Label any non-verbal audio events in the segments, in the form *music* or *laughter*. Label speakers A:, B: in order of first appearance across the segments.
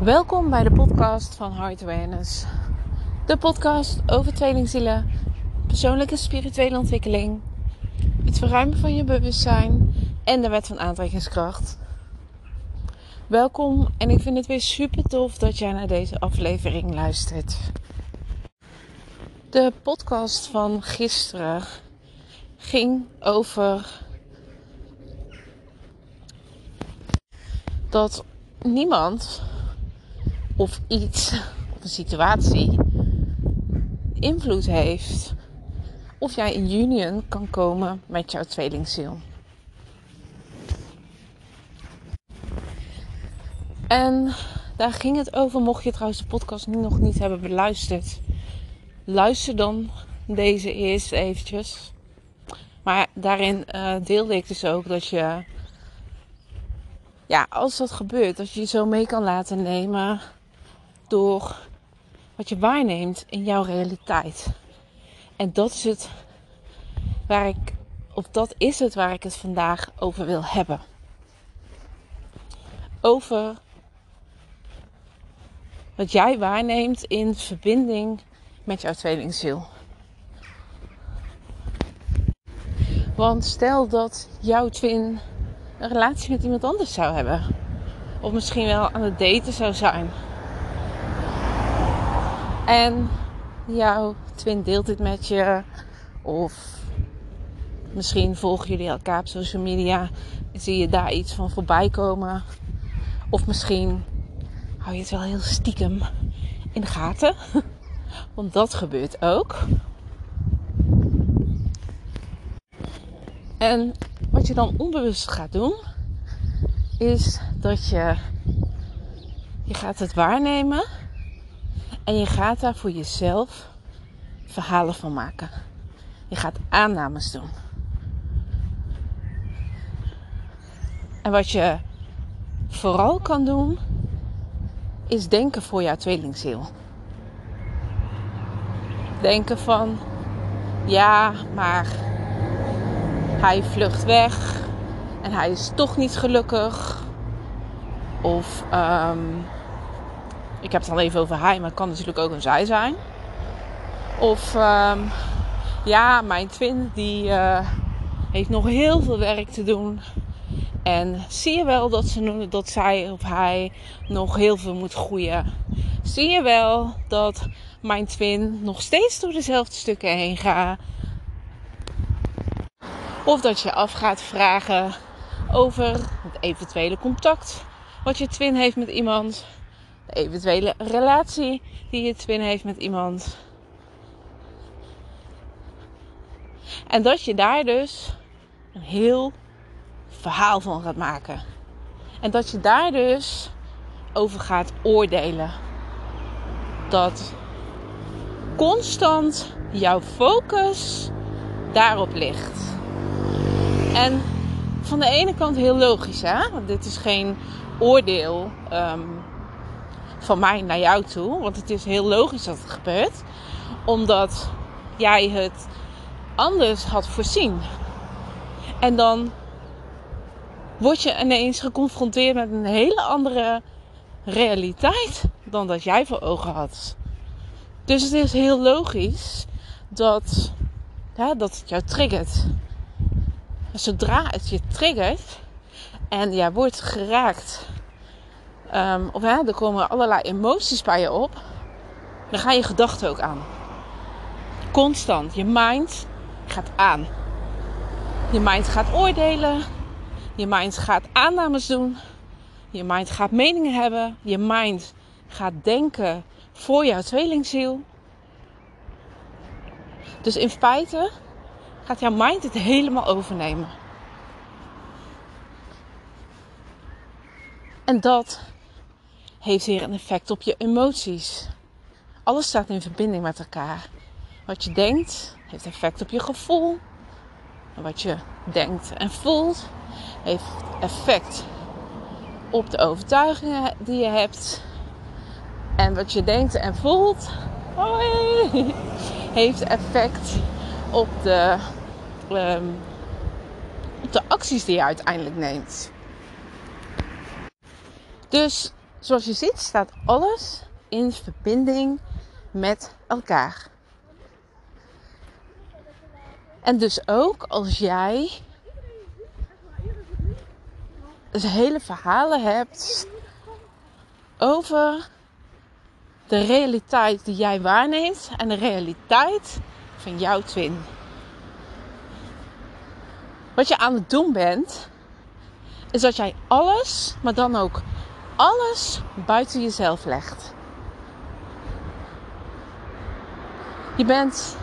A: Welkom bij de podcast van Heart Awareness. De podcast over tweelingzielen, persoonlijke spirituele ontwikkeling, het verruimen van je bewustzijn en de wet van aantrekkingskracht. Welkom en ik vind het weer super tof dat jij naar deze aflevering luistert. De podcast van gisteren ging over dat niemand of iets of een situatie invloed heeft of jij in union kan komen met jouw tweelingziel. En daar ging het over, mocht je trouwens de podcast nu nog niet hebben beluisterd. Luister dan deze eerst eventjes. Maar daarin uh, deelde ik dus ook dat je, ja, als dat gebeurt, dat je je zo mee kan laten nemen door wat je waarneemt in jouw realiteit. En dat is het waar ik, of dat is het waar ik het vandaag over wil hebben. Over wat jij waarneemt in verbinding met jouw tweelingziel. Want stel dat jouw twin een relatie met iemand anders zou hebben. Of misschien wel aan het daten zou zijn. En jouw twin deelt dit met je. Of misschien volgen jullie elkaar op social media. En zie je daar iets van voorbij komen. Of misschien hou je het wel heel stiekem in de gaten. *laughs* Want dat gebeurt ook. En wat je dan onbewust gaat doen, is dat je, je gaat het waarnemen en je gaat daar voor jezelf verhalen van maken. Je gaat aannames doen. En wat je vooral kan doen, is denken voor jouw tweelingziel. Denken van, ja, maar hij vlucht weg en hij is toch niet gelukkig. Of um, ik heb het dan even over hij, maar het kan natuurlijk ook een zij zijn. Of um, ja, mijn twin die uh, heeft nog heel veel werk te doen. En zie je wel dat, ze, dat zij of hij nog heel veel moet groeien. Zie je wel dat mijn twin nog steeds door dezelfde stukken heen gaat. Of dat je af gaat vragen over het eventuele contact wat je twin heeft met iemand eventuele relatie die je twin heeft met iemand. En dat je daar dus een heel verhaal van gaat maken. En dat je daar dus over gaat oordelen. Dat constant jouw focus daarop ligt. En van de ene kant heel logisch, hè? Want dit is geen oordeel. Um, van mij naar jou toe. Want het is heel logisch dat het gebeurt. Omdat jij het anders had voorzien. En dan word je ineens geconfronteerd met een hele andere realiteit dan dat jij voor ogen had. Dus het is heel logisch dat, dat het jou triggert. Zodra het je triggert en jij wordt geraakt Um, of hè, er komen allerlei emoties bij je op. Dan gaan je gedachten ook aan. Constant. Je mind gaat aan. Je mind gaat oordelen. Je mind gaat aannames doen. Je mind gaat meningen hebben. Je mind gaat denken voor jouw tweelingziel. Dus in feite gaat jouw mind het helemaal overnemen. En dat heeft weer een effect op je emoties. Alles staat in verbinding met elkaar. Wat je denkt heeft effect op je gevoel. En wat je denkt en voelt heeft effect op de overtuigingen die je hebt. En wat je denkt en voelt hoi, *laughs* heeft effect op de, um, op de acties die je uiteindelijk neemt. Dus Zoals je ziet staat alles in verbinding met elkaar. En dus ook als jij hele verhalen hebt over de realiteit die jij waarneemt en de realiteit van jouw twin. Wat je aan het doen bent, is dat jij alles, maar dan ook alles buiten jezelf legt. Je bent,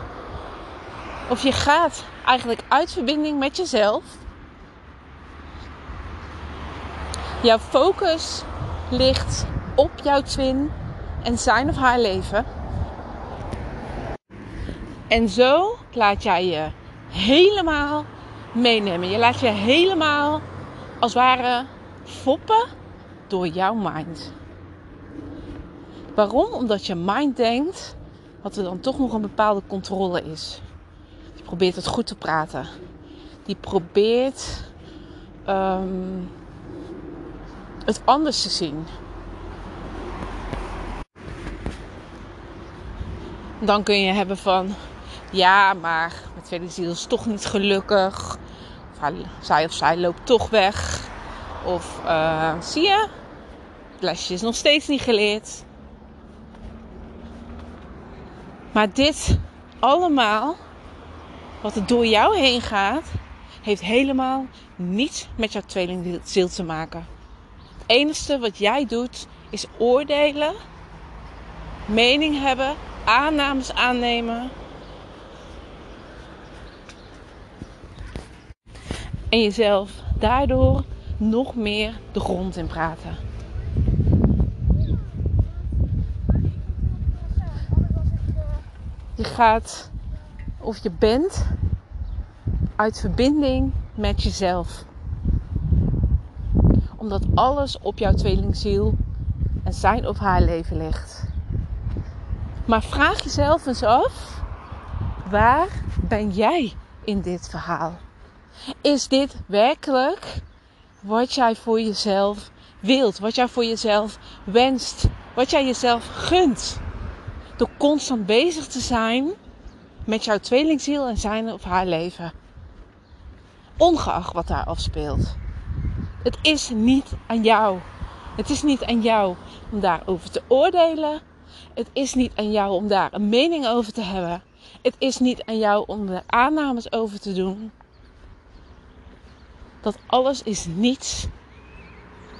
A: of je gaat eigenlijk uit verbinding met jezelf. Jouw focus ligt op jouw twin en zijn of haar leven. En zo laat jij je helemaal meenemen. Je laat je helemaal als het ware foppen door jouw mind. Waarom? Omdat je mind denkt dat er dan toch nog een bepaalde controle is. Die probeert het goed te praten. Die probeert um, het anders te zien. Dan kun je hebben van, ja, maar mijn tweede ziel is toch niet gelukkig. Of zij of zij loopt toch weg. Of uh, zie je, het lesje is nog steeds niet geleerd. Maar dit allemaal, wat er door jou heen gaat, heeft helemaal niets met jouw tweelingziel te maken. Het enige wat jij doet is oordelen, mening hebben, aannames aannemen. En jezelf daardoor nog meer de grond in praten. Je gaat of je bent uit verbinding met jezelf. Omdat alles op jouw tweelingziel en zijn of haar leven ligt. Maar vraag jezelf eens af: waar ben jij in dit verhaal? Is dit werkelijk wat jij voor jezelf wilt, wat jij voor jezelf wenst, wat jij jezelf gunt? Door constant bezig te zijn met jouw tweelingziel en zijn of haar leven. Ongeacht wat daar afspeelt. Het is niet aan jou. Het is niet aan jou om daarover te oordelen. Het is niet aan jou om daar een mening over te hebben. Het is niet aan jou om er aannames over te doen. Dat alles is niets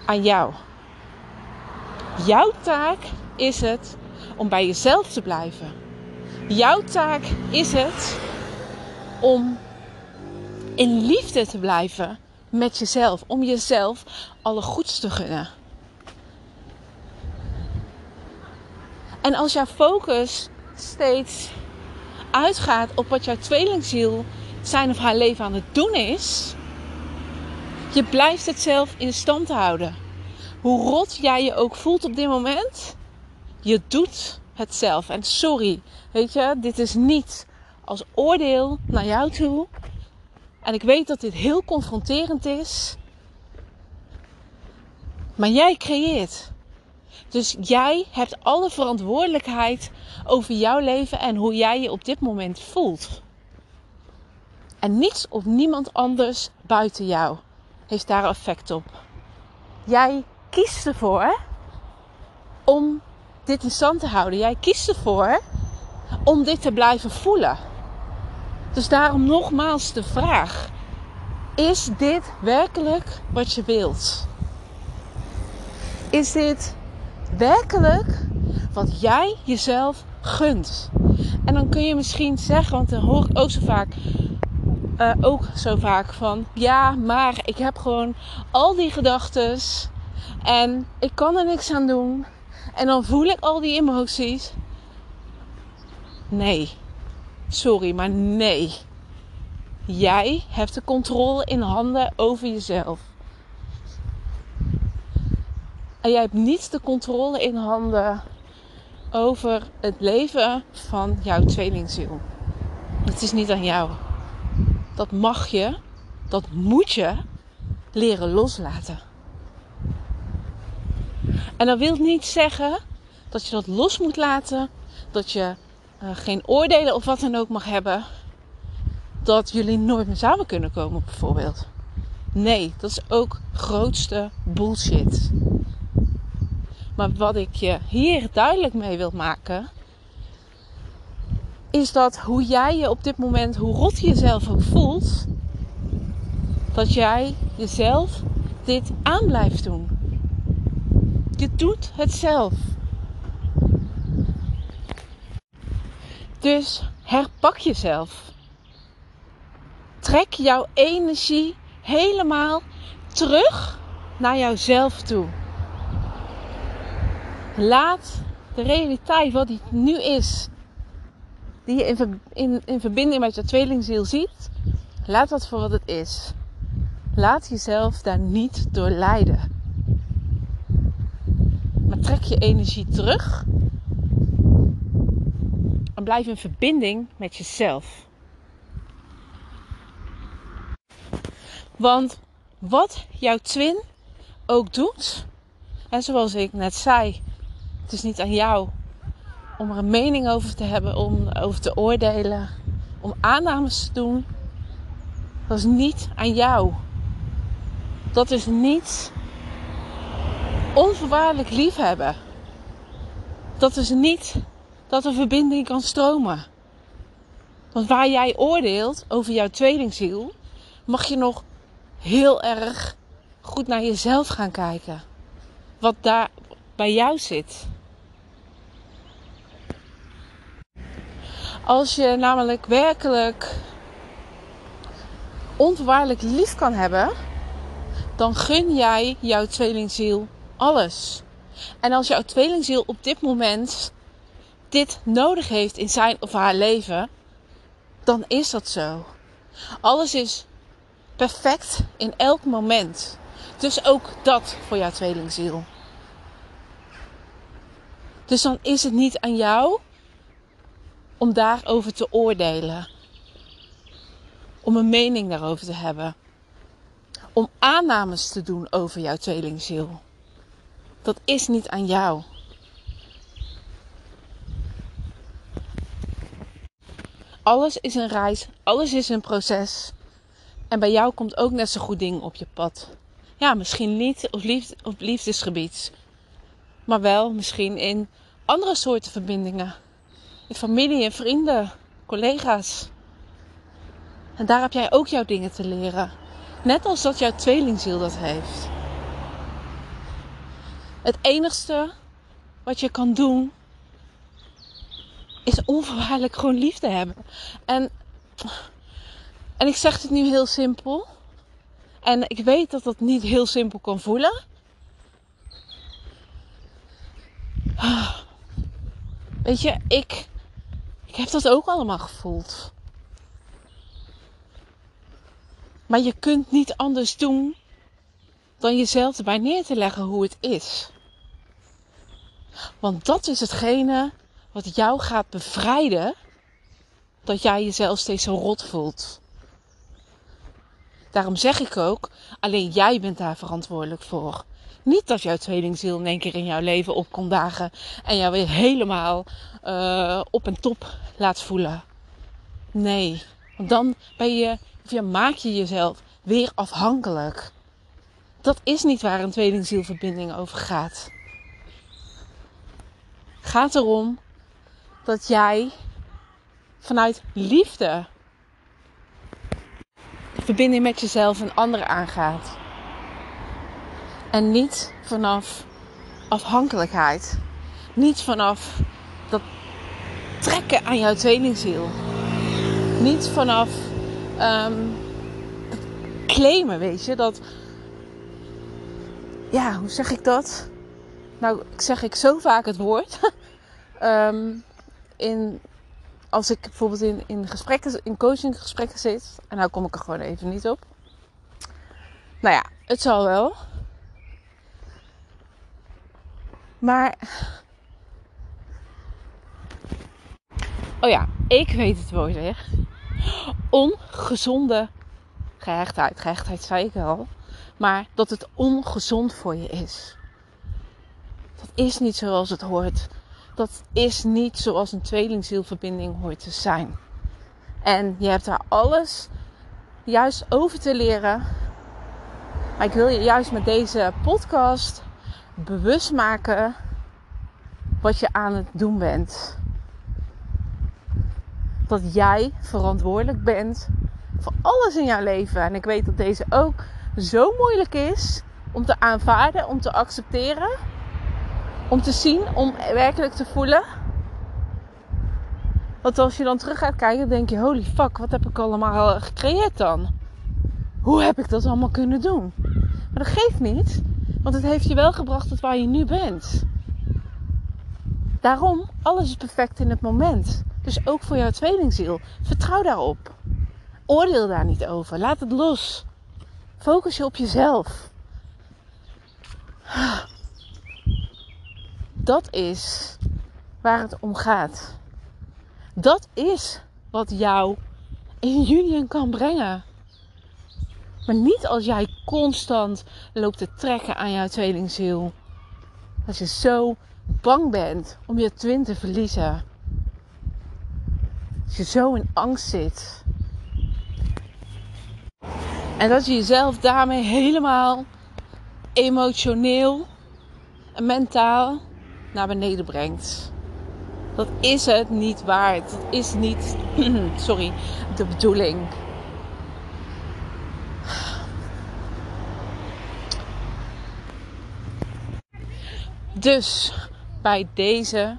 A: aan jou. Jouw taak is het om bij jezelf te blijven. Jouw taak is het om in liefde te blijven met jezelf. Om jezelf alle goeds te gunnen. En als jouw focus steeds uitgaat op wat jouw tweelingziel zijn of haar leven aan het doen is, je blijft het zelf in stand houden. Hoe rot jij je ook voelt op dit moment, je doet het zelf. En sorry, weet je, dit is niet als oordeel naar jou toe. En ik weet dat dit heel confronterend is. Maar jij creëert. Dus jij hebt alle verantwoordelijkheid over jouw leven en hoe jij je op dit moment voelt. En niets of niemand anders buiten jou heeft daar effect op. Jij kiest ervoor om dit in stand te houden. Jij kiest ervoor om dit te blijven voelen. Dus daarom nogmaals de vraag: is dit werkelijk wat je wilt? Is dit werkelijk wat jij jezelf gunt? En dan kun je misschien zeggen, want dan hoor ik ook zo vaak, uh, ook zo vaak van, ja, maar ik heb gewoon al die gedachten en ik kan er niks aan doen. En dan voel ik al die emoties. Nee. Sorry, maar nee. Jij hebt de controle in handen over jezelf. En jij hebt niet de controle in handen over het leven van jouw tweelingziel. Het is niet aan jou. Dat mag je, dat moet je leren loslaten. En dat wil niet zeggen dat je dat los moet laten, dat je uh, geen oordelen of wat dan ook mag hebben, dat jullie nooit meer samen kunnen komen, bijvoorbeeld. Nee, dat is ook grootste bullshit. Maar wat ik je hier duidelijk mee wil maken, is dat hoe jij je op dit moment, hoe rot je jezelf ook voelt, dat jij jezelf dit aan blijft doen. Je doet het zelf. Dus herpak jezelf. Trek jouw energie helemaal terug naar jouzelf toe. Laat de realiteit wat die nu is, die je in, in, in verbinding met je tweelingziel ziet, laat dat voor wat het is. Laat jezelf daar niet door leiden. Maar trek je energie terug en blijf in verbinding met jezelf. Want wat jouw twin ook doet, en zoals ik net zei, het is niet aan jou om er een mening over te hebben, om over te oordelen, om aannames te doen. Dat is niet aan jou. Dat is niet onvoorwaardelijk liefhebben. Dat is niet dat een verbinding kan stromen. Want waar jij oordeelt over jouw tweelingziel, mag je nog heel erg goed naar jezelf gaan kijken. Wat daar bij jou zit. Als je namelijk werkelijk onvoorwaardelijk lief kan hebben, dan gun jij jouw tweelingziel alles. En als jouw tweelingziel op dit moment dit nodig heeft in zijn of haar leven, dan is dat zo. Alles is perfect in elk moment. Dus ook dat voor jouw tweelingziel. Dus dan is het niet aan jou om daarover te oordelen. Om een mening daarover te hebben. Om aannames te doen over jouw tweelingziel. Dat is niet aan jou. Alles is een reis, alles is een proces. En bij jou komt ook net zo goed ding op je pad. Ja, misschien niet op, op liefdesgebied. Maar wel misschien in andere soorten verbindingen. Familie en vrienden, collega's. En daar heb jij ook jouw dingen te leren. Net als dat jouw tweelingziel dat heeft. Het enigste wat je kan doen is onvoorwaardelijk gewoon liefde hebben. En, en ik zeg het nu heel simpel. En ik weet dat dat niet heel simpel kan voelen. Weet je, ik heb dat ook allemaal gevoeld. Maar je kunt niet anders doen dan jezelf erbij neer te leggen hoe het is. Want dat is hetgene wat jou gaat bevrijden dat jij jezelf steeds zo rot voelt. Daarom zeg ik ook, alleen jij bent daar verantwoordelijk voor. Niet dat jouw tweelingziel in één keer in jouw leven op komt dagen en jou weer helemaal uh, op en top laat voelen. Nee, want dan ben je, of ja, maak je jezelf weer afhankelijk. Dat is niet waar een tweelingzielverbinding over gaat. Het gaat erom dat jij vanuit liefde de verbinding met jezelf en anderen aangaat. En niet vanaf afhankelijkheid. Niet vanaf dat trekken aan jouw tweelingziel. Niet vanaf um, claimen, weet je. Dat, ja, hoe zeg ik dat? Nou, ik zeg ik zo vaak het woord. um, *laughs* in, als ik bijvoorbeeld in, in gesprekken, in coachinggesprekken zit. En nou kom ik er gewoon even niet op. Nou ja, het zal wel. Maar. Oh ja, ik weet het woord weer. Ongezonde gehechtheid. Gehechtheid zei ik al. Maar dat het ongezond voor je is. Dat is niet zoals het hoort. Dat is niet zoals een tweelingzielverbinding hoort te zijn. En je hebt daar alles juist over te leren. Maar ik wil je juist met deze podcast bewust maken wat je aan het doen bent. Dat jij verantwoordelijk bent voor alles in jouw leven. En ik weet dat deze ook zo moeilijk is om te aanvaarden, om te accepteren, om te zien, om werkelijk te voelen. Want als je dan terug gaat kijken, denk je: holy fuck, wat heb ik allemaal gecreëerd dan? Hoe heb ik dat allemaal kunnen doen? Maar dat geeft niet, want het heeft je wel gebracht tot waar je nu bent. Daarom, alles is perfect in het moment. Dus ook voor jouw tweelingziel. Vertrouw daarop. Oordeel daar niet over. Laat het los. Focus je op jezelf. Dat is waar het om gaat. Dat is wat jou in union kan brengen. Maar niet als jij constant loopt te trekken aan jouw tweelingziel. Als je zo bang bent om je twin te verliezen. Als je zo in angst zit. En dat je jezelf daarmee helemaal emotioneel en mentaal naar beneden brengt. Dat is het niet waard. Dat is niet, *clears throat* sorry, de bedoeling. Dus bij deze,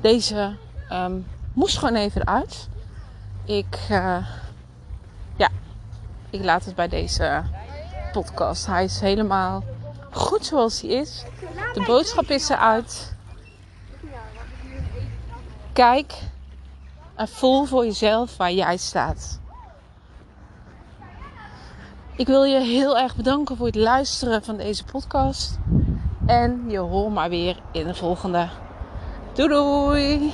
A: deze um, moest gewoon even uit. Ik, uh, ja, ik laat het bij deze podcast. Hij is helemaal goed zoals hij is. De boodschap is eruit. Kijk en voel voor jezelf waar jij staat. Ik wil je heel erg bedanken voor het luisteren van deze podcast. En je hoort maar weer in de volgende. Doei doei!